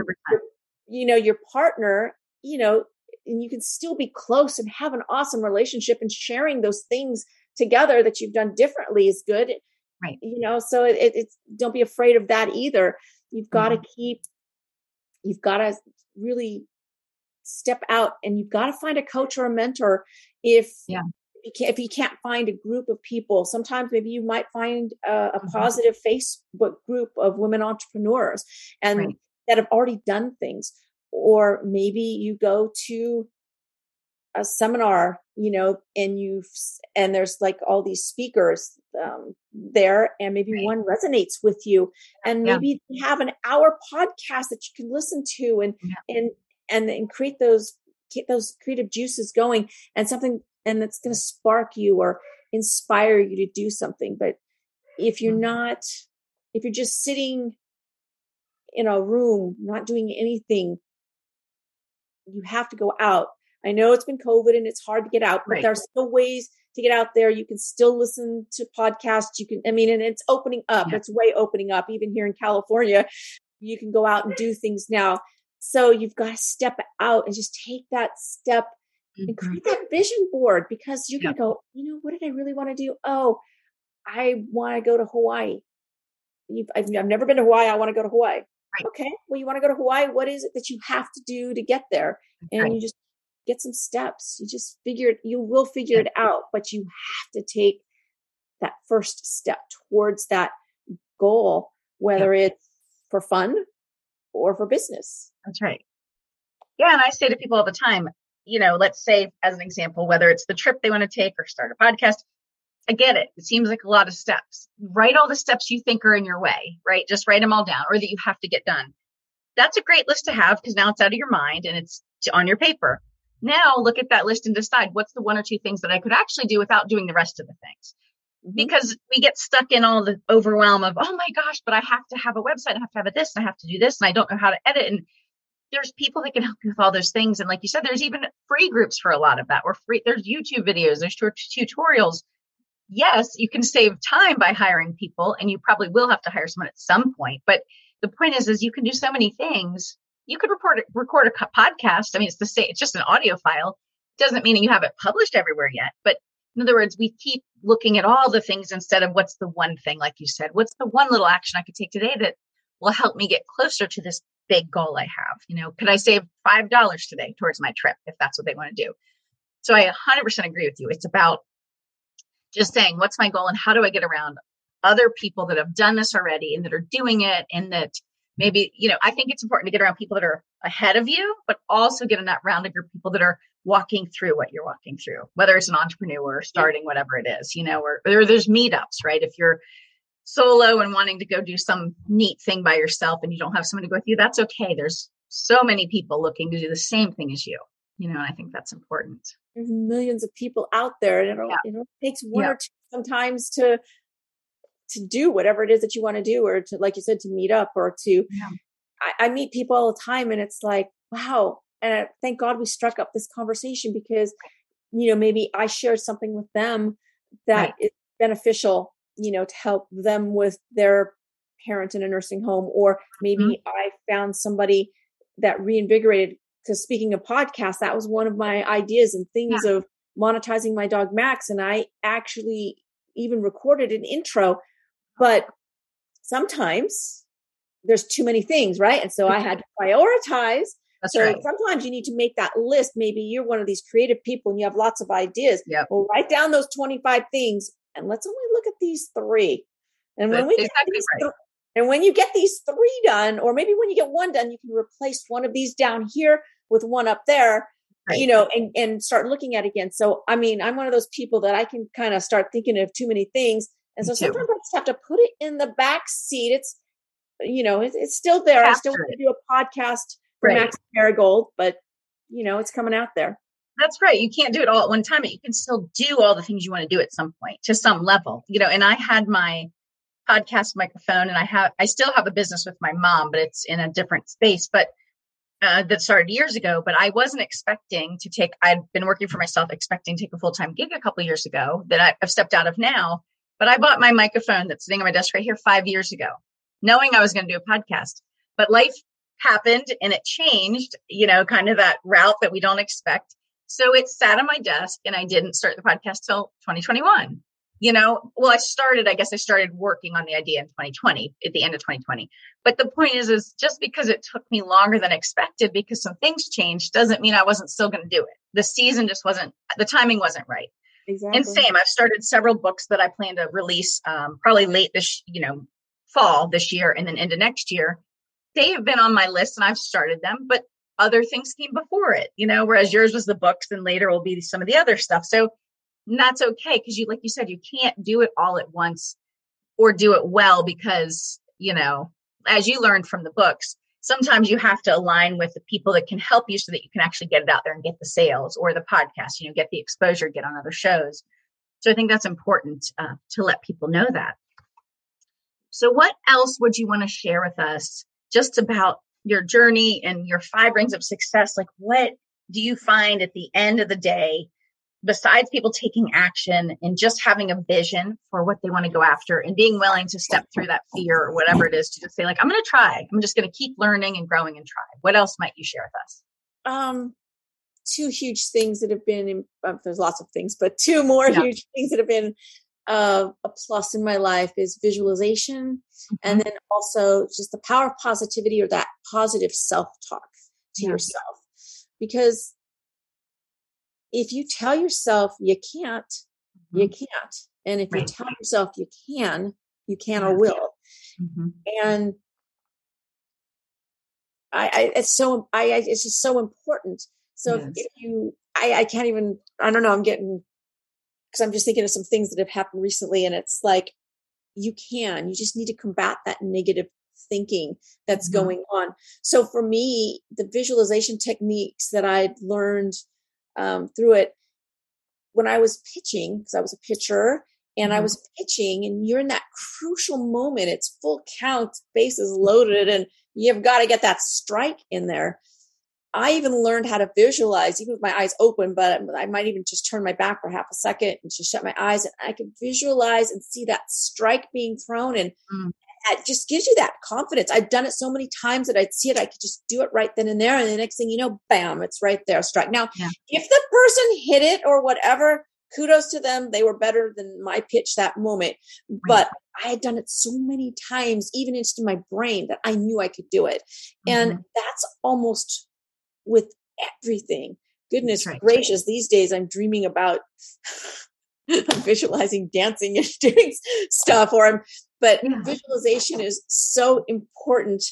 you know your partner, you know, and you can still be close and have an awesome relationship and sharing those things together that you've done differently is good right you know so it, it's don't be afraid of that either you've got to mm-hmm. keep you've got to really step out and you've got to find a coach or a mentor if yeah you can't, if you can't find a group of people, sometimes maybe you might find a, a mm-hmm. positive Facebook group of women entrepreneurs and right. that have already done things. Or maybe you go to a seminar you know and you and there's like all these speakers um, there and maybe right. one resonates with you and maybe yeah. you have an hour podcast that you can listen to and yeah. and and and create those get those creative juices going and something and it's going to spark you or inspire you to do something but if you're mm-hmm. not if you're just sitting in a room not doing anything you have to go out I know it's been COVID and it's hard to get out, but right. there's still ways to get out there. You can still listen to podcasts. You can, I mean, and it's opening up. Yeah. It's way opening up. Even here in California, you can go out and do things now. So you've got to step out and just take that step mm-hmm. and create that vision board because yeah. going go, you know, what did I really want to do? Oh, I want to go to Hawaii. I've, I've, never been to Hawaii. I want to go to Hawaii. Right. Okay. Well, you want to go to Hawaii. What is it that you have to do to get there? And right. you just get some steps. You just figure it, you will figure it out, but you have to take that first step towards that goal, whether yeah. it's for fun or for business. That's right. Yeah. And I say to people all the time, you know, let's say, as an example, whether it's the trip they want to take or start a podcast, I get it. It seems like a lot of steps. Write all the steps you think are in your way, right? Just write them all down or that you have to get done. That's a great list to have because now it's out of your mind and it's on your paper. Now look at that list and decide what's the one or two things that I could actually do without doing the rest of the things. Mm-hmm. Because we get stuck in all the overwhelm of, oh my gosh, but I have to have a website, I have to have a this, and I have to do this, and I don't know how to edit. And there's people that can help you with all those things. And like you said, there's even free groups for a lot of that. Or free, there's YouTube videos, there's tutorials. Yes, you can save time by hiring people, and you probably will have to hire someone at some point. But the point is, is you can do so many things you could report record a podcast. I mean, it's the same. It's just an audio file. Doesn't mean you have it published everywhere yet. But in other words, we keep looking at all the things instead of what's the one thing, like you said, what's the one little action I could take today that will help me get closer to this big goal I have. You know, could I save five dollars today towards my trip if that's what they want to do? So I 100% agree with you. It's about just saying, what's my goal and how do I get around other people that have done this already and that are doing it and that maybe, you know, I think it's important to get around people that are ahead of you, but also get in that round of people that are walking through what you're walking through, whether it's an entrepreneur starting whatever it is, you know, or, or there's meetups, right? If you're solo and wanting to go do some neat thing by yourself and you don't have someone to go with you, that's okay. There's so many people looking to do the same thing as you, you know, and I think that's important. There's millions of people out there and it, yeah. it takes one yeah. or two sometimes to to do whatever it is that you want to do or to like you said to meet up or to yeah. I, I, meet people all the time and it's like wow and I, thank god we struck up this conversation because you know maybe i shared something with them that right. is beneficial you know to help them with their parent in a nursing home or maybe mm-hmm. i found somebody that reinvigorated because speaking of podcasts that was one of my ideas and things yeah. of monetizing my dog max and i actually even recorded an intro but sometimes there's too many things, right? And so I mm-hmm. had to prioritize. That's so right. sometimes you need to make that list. Maybe you're one of these creative people and you have lots of ideas. Yeah. Well, write down those 25 things and let's only look at these three. And when we exactly get these right. th- and when you get these three done, or maybe when you get one done, you can replace one of these down here with one up there, right. you know, and, and start looking at it again. So, I mean, I'm one of those people that I can kind of start thinking of too many things and so sometimes I just have to put it in the back seat. It's, you know, it's, it's still there. After I still want to do a podcast for right. Max Marigold, but you know, it's coming out there. That's right. You can't do it all at one time, but you can still do all the things you want to do at some point to some level, you know. And I had my podcast microphone and I have I still have a business with my mom, but it's in a different space. But uh, that started years ago, but I wasn't expecting to take. I'd been working for myself, expecting to take a full time gig a couple years ago that I've stepped out of now. But I bought my microphone that's sitting on my desk right here five years ago, knowing I was going to do a podcast. But life happened and it changed, you know, kind of that route that we don't expect. So it sat on my desk and I didn't start the podcast till 2021 you know well i started i guess i started working on the idea in 2020 at the end of 2020 but the point is is just because it took me longer than expected because some things changed doesn't mean i wasn't still going to do it the season just wasn't the timing wasn't right exactly. and same i've started several books that i plan to release um, probably late this you know fall this year and then into next year they have been on my list and i've started them but other things came before it you know whereas yours was the books and later will be some of the other stuff so that's okay because you, like you said, you can't do it all at once or do it well because, you know, as you learned from the books, sometimes you have to align with the people that can help you so that you can actually get it out there and get the sales or the podcast, you know, get the exposure, get on other shows. So I think that's important uh, to let people know that. So, what else would you want to share with us just about your journey and your five rings of success? Like, what do you find at the end of the day besides people taking action and just having a vision for what they want to go after and being willing to step through that fear or whatever it is to just say like i'm going to try i'm just going to keep learning and growing and try what else might you share with us um two huge things that have been in, uh, there's lots of things but two more yeah. huge things that have been uh, a plus in my life is visualization mm-hmm. and then also just the power of positivity or that positive self-talk to yeah. yourself because if you tell yourself you can't, mm-hmm. you can't. And if right. you tell yourself you can, you can or will. Mm-hmm. And I, I, it's so I, I, it's just so important. So yes. if you I, I can't even I don't know, I'm getting because I'm just thinking of some things that have happened recently and it's like you can, you just need to combat that negative thinking that's mm-hmm. going on. So for me, the visualization techniques that I'd learned um, through it when I was pitching, because I was a pitcher and mm-hmm. I was pitching, and you're in that crucial moment. It's full count, bases loaded, and you've got to get that strike in there. I even learned how to visualize, even with my eyes open, but I might even just turn my back for half a second and just shut my eyes, and I could visualize and see that strike being thrown. And mm it just gives you that confidence. I've done it so many times that I'd see it, I could just do it right then and there. And the next thing you know, bam, it's right there, strike. Now, yeah. if the person hit it or whatever, kudos to them. They were better than my pitch that moment. But I had done it so many times, even into my brain, that I knew I could do it. Mm-hmm. And that's almost with everything. Goodness right. gracious, these days I'm dreaming about <laughs> I'm visualizing dancing and <laughs> doing stuff, or I'm but yeah. visualization is so important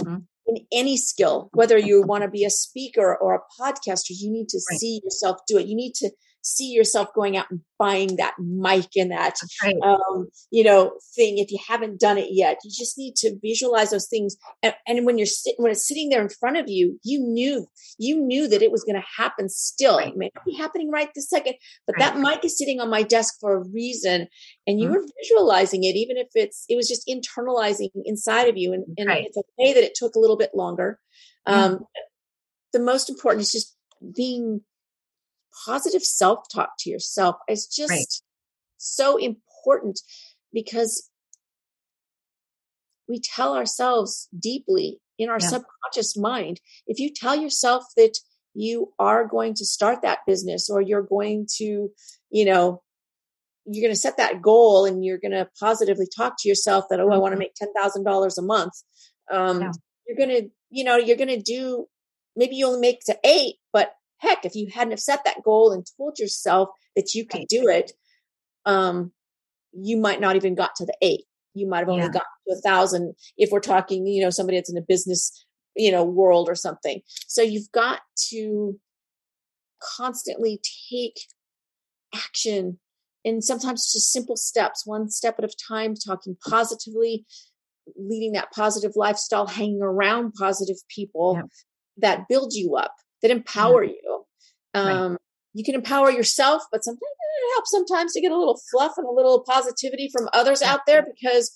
mm-hmm. in any skill, whether you want to be a speaker or a podcaster, you need to right. see yourself do it. You need to see yourself going out and buying that mic and that right. um, you know thing if you haven't done it yet you just need to visualize those things and, and when you're sitting when it's sitting there in front of you you knew you knew that it was going to happen still right. it may not be happening right this second but right. that mic is sitting on my desk for a reason and you mm-hmm. were visualizing it even if it's it was just internalizing inside of you and, and it's okay that it took a little bit longer um, the most important is just being positive self talk to yourself is just right. so important because we tell ourselves deeply in our yeah. subconscious mind. If you tell yourself that you are going to start that business or you're going to, you know, you're going to set that goal and you're going to positively talk to yourself that, oh, I want to mm-hmm. make $10,000 a month. Um, yeah. You're going to, you know, you're going to do, maybe you only make to eight, but heck, if you hadn't have set that goal and told yourself that you could do it, um, you might not even got to the eight. You might have only yeah. got to a thousand if we're talking, you know, somebody that's in a business, you know, world or something. So you've got to constantly take action and sometimes just simple steps, one step at a time, talking positively, leading that positive lifestyle, hanging around positive people yeah. that build you up that empower yeah. you. Um, right. You can empower yourself, but sometimes it helps sometimes to get a little fluff and a little positivity from others out there because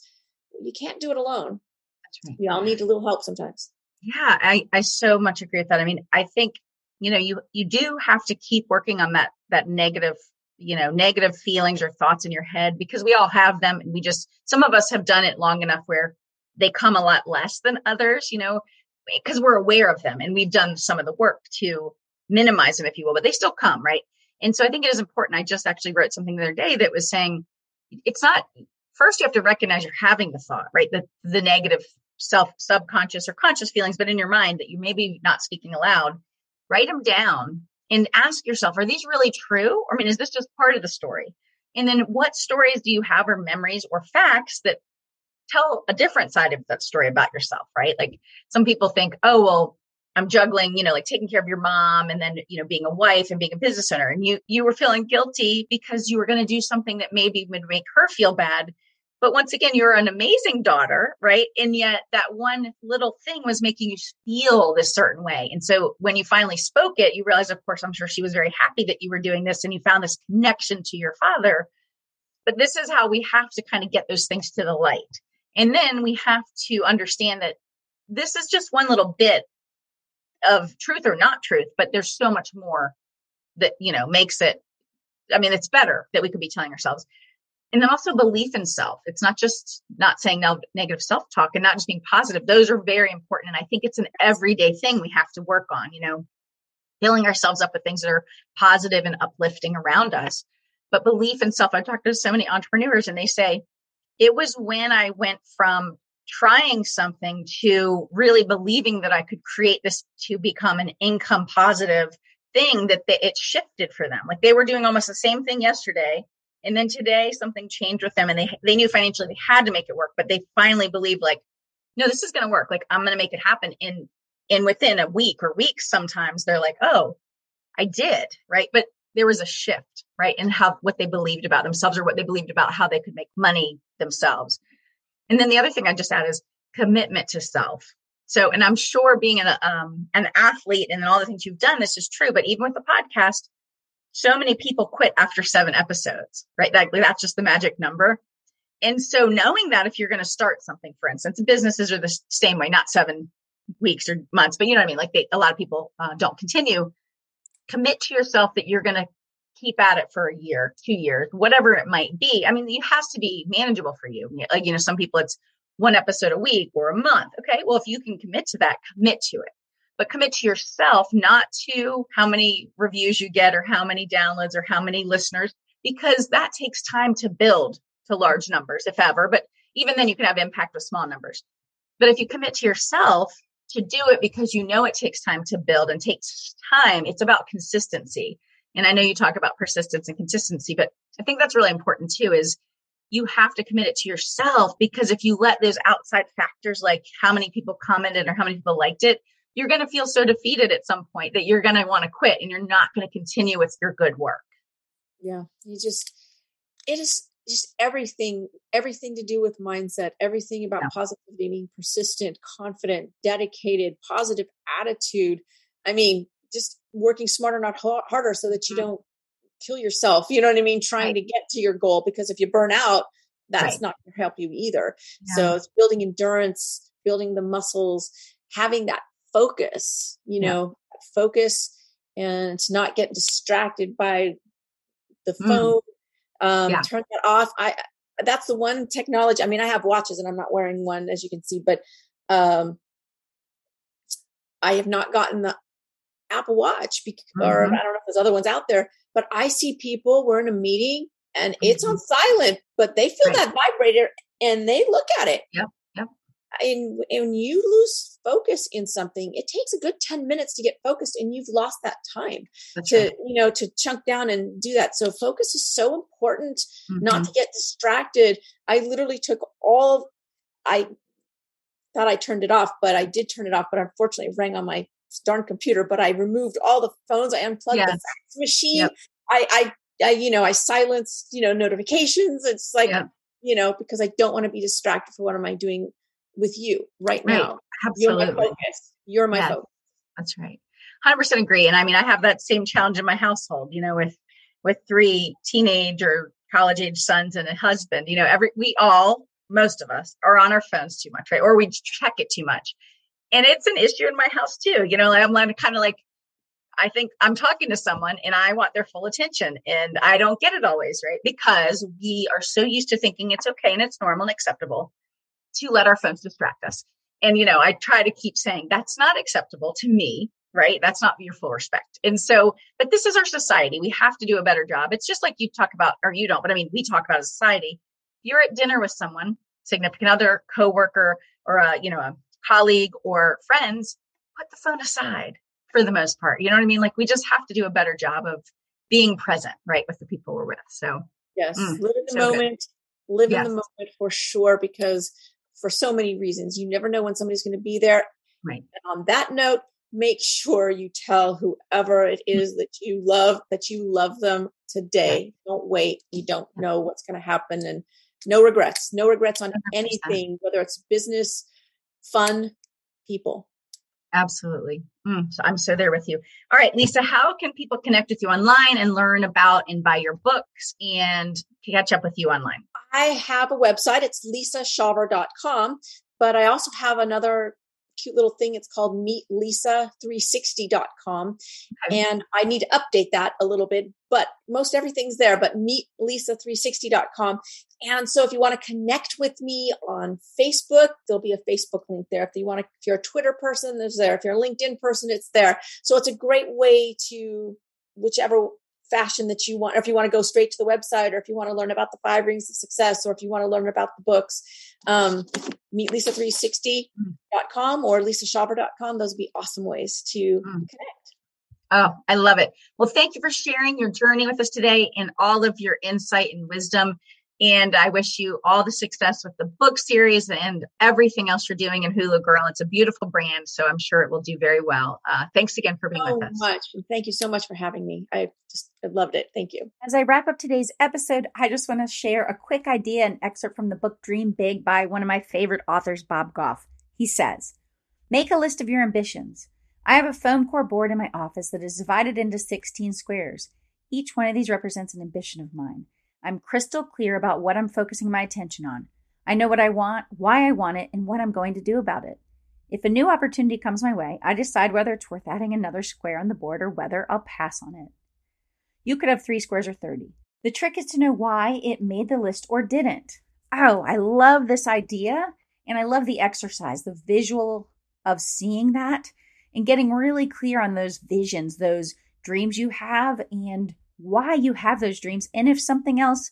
you can't do it alone. That's right. We all need a little help sometimes. Yeah, I, I so much agree with that. I mean, I think, you know, you you do have to keep working on that that negative, you know, negative feelings or thoughts in your head because we all have them and we just some of us have done it long enough where they come a lot less than others, you know, because we're aware of them and we've done some of the work to minimize them, if you will, but they still come, right? And so I think it is important. I just actually wrote something the other day that was saying it's not first you have to recognize you're having the thought, right? The the negative self subconscious or conscious feelings, but in your mind that you maybe not speaking aloud, write them down and ask yourself, are these really true? I mean, is this just part of the story? And then what stories do you have or memories or facts that tell a different side of that story about yourself, right? Like some people think, oh, well, I'm juggling, you know, like taking care of your mom and then, you know, being a wife and being a business owner. And you you were feeling guilty because you were going to do something that maybe would make her feel bad. But once again, you're an amazing daughter, right? And yet that one little thing was making you feel this certain way. And so when you finally spoke it, you realize, of course, I'm sure she was very happy that you were doing this and you found this connection to your father. But this is how we have to kind of get those things to the light. And then we have to understand that this is just one little bit of truth or not truth, but there's so much more that, you know, makes it, I mean, it's better that we could be telling ourselves. And then also belief in self. It's not just not saying negative self talk and not just being positive. Those are very important. And I think it's an everyday thing we have to work on, you know, filling ourselves up with things that are positive and uplifting around us. But belief in self, I've talked to so many entrepreneurs and they say, it was when I went from trying something to really believing that I could create this to become an income positive thing that they, it shifted for them. Like they were doing almost the same thing yesterday. And then today something changed with them and they, they knew financially they had to make it work, but they finally believed like, no, this is going to work. Like I'm going to make it happen in, in within a week or weeks. Sometimes they're like, Oh, I did. Right. But there was a shift, right? In how, what they believed about themselves or what they believed about how they could make money themselves. And then the other thing I just add is commitment to self. So, and I'm sure being an, um, an athlete and all the things you've done, this is true. But even with the podcast, so many people quit after seven episodes, right? That, that's just the magic number. And so knowing that if you're going to start something, for instance, businesses are the same way, not seven weeks or months, but you know what I mean? Like they, a lot of people uh, don't continue. Commit to yourself that you're going to keep at it for a year, two years, whatever it might be. I mean, it has to be manageable for you. Like, you know, some people it's one episode a week or a month. Okay. Well, if you can commit to that, commit to it, but commit to yourself, not to how many reviews you get or how many downloads or how many listeners, because that takes time to build to large numbers, if ever. But even then, you can have impact with small numbers. But if you commit to yourself to do it because you know it takes time to build and takes time, it's about consistency. And I know you talk about persistence and consistency, but I think that's really important too is you have to commit it to yourself because if you let those outside factors like how many people commented or how many people liked it, you're going to feel so defeated at some point that you're going to want to quit and you're not going to continue with your good work. Yeah. You just, it is just everything, everything to do with mindset, everything about yeah. positivity, being persistent, confident, dedicated, positive attitude. I mean, just working smarter, not harder, so that you mm-hmm. don't kill yourself. You know what I mean? Trying right. to get to your goal because if you burn out, that's right. not going to help you either. Yeah. So it's building endurance, building the muscles, having that focus. You know, yeah. focus and to not get distracted by the mm. phone. Mm. Um, yeah. Turn that off. I that's the one technology. I mean, I have watches and I'm not wearing one as you can see, but um, I have not gotten the Apple Watch, mm-hmm. or I don't know if there's other ones out there, but I see people, we're in a meeting and mm-hmm. it's on mm-hmm. silent, but they feel right. that vibrator and they look at it. Yep. Yep. And when you lose focus in something, it takes a good 10 minutes to get focused and you've lost that time That's to, right. you know, to chunk down and do that. So focus is so important mm-hmm. not to get distracted. I literally took all, I thought I turned it off, but I did turn it off, but unfortunately it rang on my darn computer, but I removed all the phones. I unplugged yes. the fax machine. Yep. I, I, I, you know, I silenced, you know, notifications. It's like, yep. you know, because I don't want to be distracted for what am I doing with you right, right. now. Absolutely. You're my focus. You're my yes. focus. That's right. 100% agree. And I mean, I have that same challenge in my household, you know, with, with three teenage or college age sons and a husband, you know, every, we all most of us are on our phones too much, right? Or we check it too much. And it's an issue in my house too. You know, I'm kind of like, I think I'm talking to someone and I want their full attention and I don't get it always, right? Because we are so used to thinking it's okay and it's normal and acceptable to let our phones distract us. And, you know, I try to keep saying that's not acceptable to me, right? That's not your full respect. And so, but this is our society. We have to do a better job. It's just like you talk about, or you don't, but I mean, we talk about a society. You're at dinner with someone, significant other, coworker, or a, you know, a colleague or friends, put the phone aside for the most part. You know what I mean? Like we just have to do a better job of being present, right, with the people we're with. So yes, mm, live in the so moment. Good. Live yes. in the moment for sure, because for so many reasons, you never know when somebody's going to be there. Right. And on that note, make sure you tell whoever it mm. that you love that you love them today. Don't wait. You don't know what's going to happen, and no regrets. No regrets on 100%. anything, whether it's business, fun, people. Absolutely. Mm, so I'm so there with you. All right, Lisa, how can people connect with you online and learn about and buy your books and catch up with you online? I have a website. It's lisashaver.com, but I also have another cute little thing. It's called meetlisa360.com. Okay. And I need to update that a little bit, but most everything's there, but meetlisa360.com. And so if you want to connect with me on Facebook, there'll be a Facebook link there. If you want to, if you're a Twitter person, there's there. If you're a LinkedIn person, it's there. So it's a great way to whichever fashion that you want, or if you want to go straight to the website, or if you want to learn about the five rings of success, or if you want to learn about the books, um, meet lisa360.com or lisashaver.com. Those would be awesome ways to mm. connect. Oh, I love it. Well, thank you for sharing your journey with us today and all of your insight and wisdom. And I wish you all the success with the book series and everything else you're doing in Hula Girl. It's a beautiful brand, so I'm sure it will do very well. Uh, thanks again for being so with us. much. Thank you so much for having me. I just I loved it. Thank you. As I wrap up today's episode, I just want to share a quick idea and excerpt from the book Dream Big by one of my favorite authors, Bob Goff. He says, Make a list of your ambitions. I have a foam core board in my office that is divided into 16 squares. Each one of these represents an ambition of mine. I'm crystal clear about what I'm focusing my attention on. I know what I want, why I want it, and what I'm going to do about it. If a new opportunity comes my way, I decide whether it's worth adding another square on the board or whether I'll pass on it. You could have three squares or 30. The trick is to know why it made the list or didn't. Oh, I love this idea. And I love the exercise, the visual of seeing that and getting really clear on those visions, those dreams you have, and why you have those dreams and if something else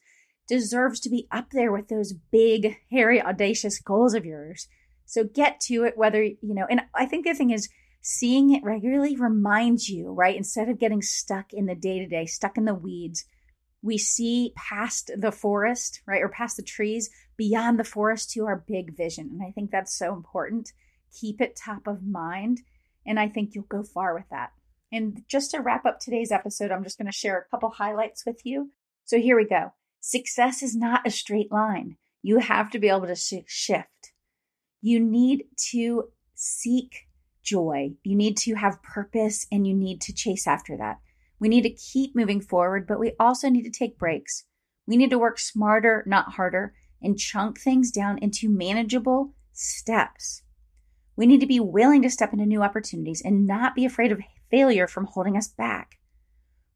deserves to be up there with those big, hairy, audacious goals of yours. So get to it, whether, you know, and I think the thing is, seeing it regularly reminds you, right? Instead of getting stuck in the day to day, stuck in the weeds, we see past the forest, right? Or past the trees, beyond the forest to our big vision. And I think that's so important. Keep it top of mind. And I think you'll go far with that. And just to wrap up today's episode, I'm just going to share a couple highlights with you. So here we go. Success is not a straight line. You have to be able to shift. You need to seek joy. You need to have purpose and you need to chase after that. We need to keep moving forward, but we also need to take breaks. We need to work smarter, not harder, and chunk things down into manageable steps. We need to be willing to step into new opportunities and not be afraid of failure from holding us back.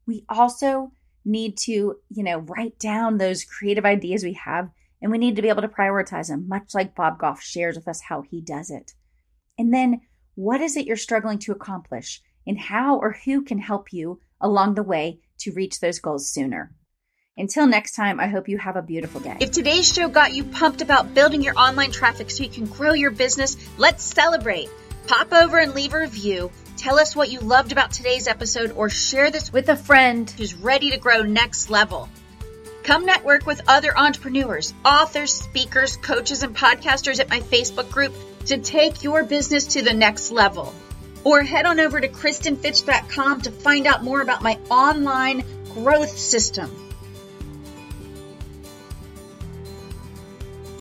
We also need to, you know, write down those creative ideas we have and we need to be able to prioritize them, much like Bob Goff shares with us how he does it. And then, what is it you're struggling to accomplish and how or who can help you along the way to reach those goals sooner? Until next time, I hope you have a beautiful day. If today's show got you pumped about building your online traffic so you can grow your business, let's celebrate. Pop over and leave a review Tell us what you loved about today's episode or share this with a friend who's ready to grow next level. Come network with other entrepreneurs, authors, speakers, coaches, and podcasters at my Facebook group to take your business to the next level. Or head on over to KristenFitch.com to find out more about my online growth system.